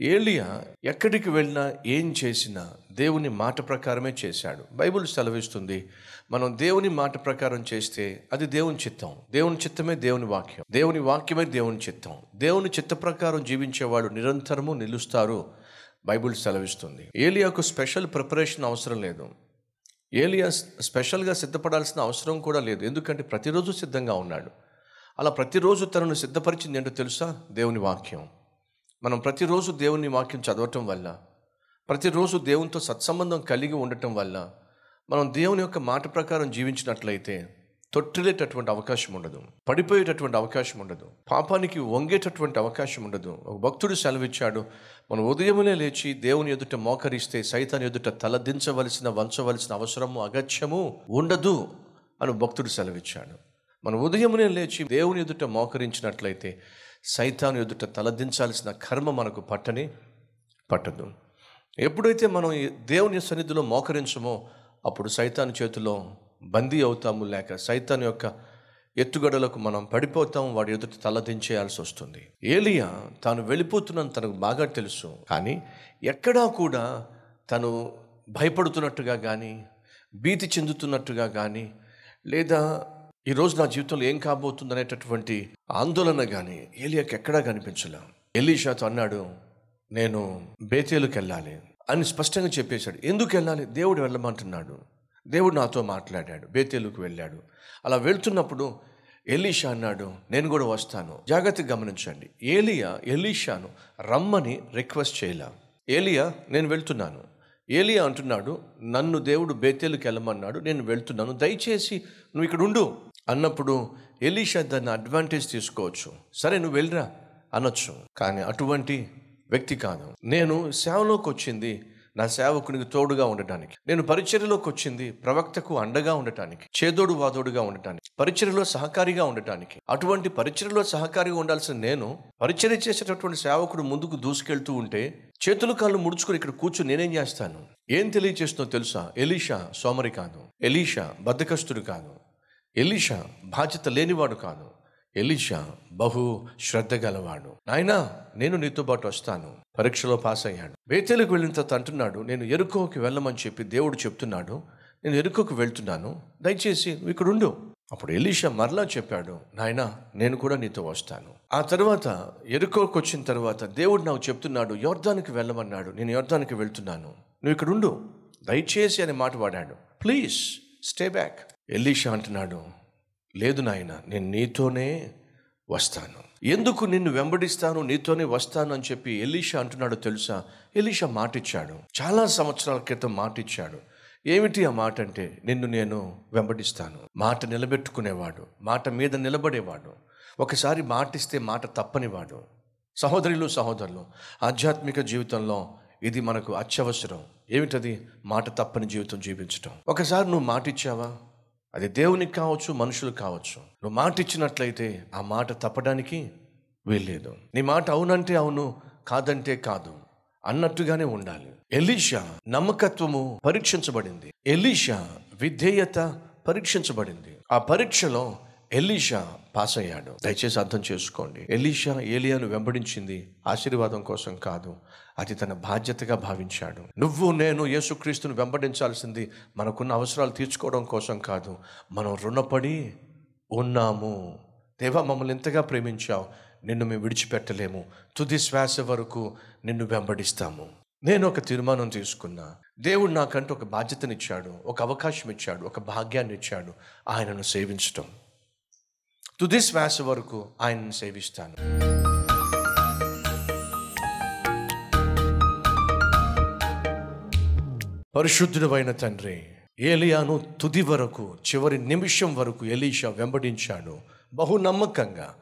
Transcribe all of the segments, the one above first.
ఏలియా ఎక్కడికి వెళ్ళినా ఏం చేసినా దేవుని మాట ప్రకారమే చేశాడు. బైబిల్ సెలవిస్తుంది మనం దేవుని మాట ప్రకారం చేస్తే అది దేవుని చిత్తం. దేవుని చిత్తమే దేవుని వాక్యం. దేవుని వాక్యమే దేవుని చిత్తం. దేవుని చిత్త ప్రకారం జీవించేవాడు నిరంతరము నిలుస్తారు. బైబిల్ సెలవిస్తుంది. ఏలియాకు స్పెషల్ ప్రిపరేషన్ అవసరం లేదు. ఏలియా స్పెషల్గా సిద్ధపడాల్సిన అవసరం కూడా లేదు. ఎందుకంటే ప్రతిరోజు సిద్ధంగా ఉన్నాడు. అలా ప్రతిరోజు తనను సిద్ధపరిచింది ఏంటో తెలుసా? దేవుని వాక్యం. మనం ప్రతిరోజు దేవుని వాక్యం చదవటం వల్ల ప్రతిరోజు దేవునితో సత్సంబంధం కలిగి ఉండటం వల్ల మనం దేవుని యొక్క మాట ప్రకారం జీవించినట్లయితే తొట్టిలేటటువంటి అవకాశం ఉండదు పడిపోయేటటువంటి అవకాశం ఉండదు పాపానికి వంగేటటువంటి అవకాశం ఉండదు. ఒక భక్తుడు సెలవిచ్చాడు మనం ఉదయమునే లేచి దేవుని ఎదుట మోకరిస్తే సైతాన్ని ఎదుట తలదించవలసిన వంచవలసిన అవసరము అగత్యము ఉండదు అని భక్తుడు సెలవిచ్చాడు. మనం ఉదయమునే లేచి దేవుని ఎదుట మోకరించినట్లయితే సైతాను ఎదుట తలదించాల్సిన కర్మ మనకు పట్టని పట్టదు. ఎప్పుడైతే మనం ఈ దేవుని సన్నిధిలో మోకరించమో అప్పుడు సైతాను చేతిలో బందీ అవుతాము లేక సైతాన్ యొక్క ఎత్తుగడలకు మనం పడిపోతాం వాడి ఎదుట తలదించేయాల్సి వస్తుంది. ఏలియా తాను వెళ్ళిపోతున్నాను తనకు బాగా తెలుసు కానీ ఎక్కడా కూడా తను భయపడుతున్నట్టుగా కానీ భీతి చెందుతున్నట్టుగా కానీ లేదా ఈరోజు నా జీవితంలో ఏం కాబోతుంది అనేటటువంటి ఆందోళన కానీ ఏలియాకి ఎక్కడా కనిపించలే. ఎలీషాతో అన్నాడు నేను బేతేలుకి వెళ్ళాలి అని స్పష్టంగా చెప్పేశాడు. ఎందుకు వెళ్ళాలి దేవుడు వెళ్ళమంటున్నాడు. దేవుడు నాతో మాట్లాడాడు. బేతేలుకు వెళ్ళాడు. అలా వెళ్తున్నప్పుడు ఎలీషా అన్నాడు నేను కూడా వస్తాను. జాగ్రత్తగా గమనించండి. ఏలియా ఎలీషాను రమ్మని రిక్వెస్ట్ చేయలే. ఏలియా నేను వెళ్తున్నాను. ఏలియా అంటున్నాడు నన్ను దేవుడు బేతేలుకి వెళ్ళమన్నాడు నేను వెళ్తున్నాను. దయచేసి నువ్వు ఇక్కడ ఉండు. అన్నప్పుడు ఎలీషా దాన్ని అడ్వాంటేజ్ తీసుకోవచ్చు. సరే నువ్వు వెళ్ళరా అనొచ్చు. కానీ అటువంటి వ్యక్తి కాదు. నేను సేవలోకి వచ్చింది నా సేవకునికి తోడుగా ఉండటానికి. నేను పరిచర్యలోకి వచ్చింది ప్రవక్తకు అండగా ఉండటానికి చేదోడు వాదోడుగా ఉండటానికి పరిచర్యలో సహకారిగా ఉండటానికి. అటువంటి పరిచర్యలో సహకారిగా ఉండాల్సిన నేను పరిచర్య చేసేటటువంటి సేవకుడు ముందుకు దూసుకెళ్తూ ఉంటే చేతులు కాళ్ళు ముడుచుకొని ఇక్కడ కూర్చుని నేనేం చేస్తాను? ఏం తెలియచేస్తుందో తెలుసా? ఎలీషా సోమరి కాదు. ఎలీషా బద్దకస్తుడు కాదు. ఎలీషా బాధ్యత లేనివాడు కాదు. ఎలీషా బహు శ్రద్ధ గలవాడు. నాయనా నేను నీతో పాటు వస్తాను. పరీక్షలో పాస్ అయ్యాడు. బేతేలకు వెళ్ళిన తర్వాత అంటున్నాడు నేను ఎరుకోకి వెళ్ళమని చెప్పి దేవుడు చెప్తున్నాడు. నేను ఎరుకోకు వెళ్తున్నాను. దయచేసి నువ్వు ఇక్కడ ఉండు అప్పుడు ఎలీషా మరలా చెప్పాడు నాయనా నేను కూడా నీతో వస్తాను. ఆ తర్వాత ఎరుకోకు వచ్చిన తర్వాత దేవుడు నాకు చెప్తున్నాడు యోర్ధానికి వెళ్ళమన్నాడు. నేను యోర్ధానికి వెళ్తున్నాను. నువ్వు ఇక్కడ ఉండు దయచేసి అనే మాట వాడాడు. Please stay back. ఎలీషా అంటున్నాడు లేదు నాయన నేను నీతోనే వస్తాను. ఎందుకు నిన్ను వెంబడిస్తాను? నీతోనే వస్తాను అని చెప్పి ఎలీషా అంటున్నాడు తెలుసా? ఎలీషా మాట ఇచ్చాడు చాలా సంవత్సరాల క్రితం మాట ఇచ్చాడు ఏమిటి ఆ మాట అంటే నిన్ను నేను వెంబడిస్తాను. మాట నిలబెట్టుకునేవాడు మాట మీద నిలబడేవాడు. ఒకసారి మాటిస్తే మాట తప్పనివాడు. సహోదరులు సహోదరులు ఆధ్యాత్మిక జీవితంలో ఇది మనకు అత్యవసరం. ఏమిటది? మాట తప్పని జీవితం జీవించటం. ఒకసారి నువ్వు మాట ఇచ్చావా అది దేవునికి కావచ్చు మనుషులకు కావచ్చు. నువ్వు మాట ఇచ్చినట్లయితే ఆ మాట తప్పడానికి వీల్లేదు. నీ మాట అవునంటే అవును కాదంటే కాదు. అన్నట్టుగానే ఉండాలి. ఎలీషా నమ్మకత్వము పరీక్షించబడింది. ఎలీషా విధేయత పరీక్షించబడింది. ఆ పరీక్షలో ఎలీషా పాస్ అయ్యాడు. దయచేసి అర్థం చేసుకోండి. ఎలీషా ఏలియాను వెంబడించింది ఆశీర్వాదం కోసం కాదు అది తన బాధ్యతగా భావించాడు. నువ్వు నేను యేసుక్రీస్తును వెంబడించాల్సింది మనకున్న అవసరాలు తీర్చుకోవడం కోసం కాదు మనం రుణపడి ఉన్నాము. దేవా మమ్మల్ని ఎంతగా ప్రేమించావు? నిన్ను మేము విడిచిపెట్టలేము. తుది శ్వాస వరకు నిన్ను వెంబడిస్తాము. నేను ఒక తీర్మానం తీసుకున్నా. దేవుడు నాకంటూ ఒక బాధ్యతనిచ్చాడు ఒక అవకాశం ఇచ్చాడు ఒక భాగ్యాన్ని ఇచ్చాడు ఆయనను సేవించటం. తుది శ్వాస వరకు ఆయనను సేవిస్తాను. పరిశుద్ధుడైన తండ్రి ఏలియాను తుది వరకు చివరి నిమిషం వరకు ఎలీషా వెంబడించాడు. బహు నమ్మకంగా.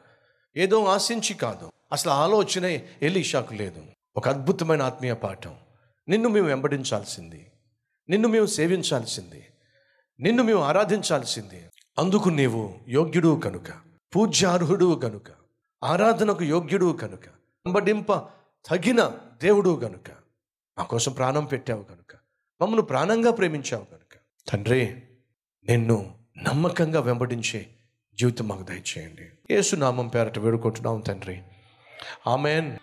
ఏదో ఆశించి కాదు. అసలు ఆలోచనే ఎలీషాకు లేదు. ఒక అద్భుతమైన ఆత్మీయ పాఠం. నిన్ను మేము వెంబడించాల్సింది. నిన్ను మేము సేవించాల్సింది. నిన్ను మేము ఆరాధించాల్సింది. అందుకు నీవు యోగ్యుడు కనుక. పూజ్యార్హుడు కనుక ఆరాధనకు యోగ్యుడు కనుక అంబడింప తగిన దేవుడు కనుక మా కోసం ప్రాణం పెట్టావు కనుక మమ్మల్ని ప్రాణంగా ప్రేమించావు కనుక తండ్రి నిన్ను నమ్మకంగా వెంబడించే జీవితం మాకు దయచేయండి. ఏసునామం నామం పేరట వేడుకుంటున్నాం తండ్రి. ఆమెన్.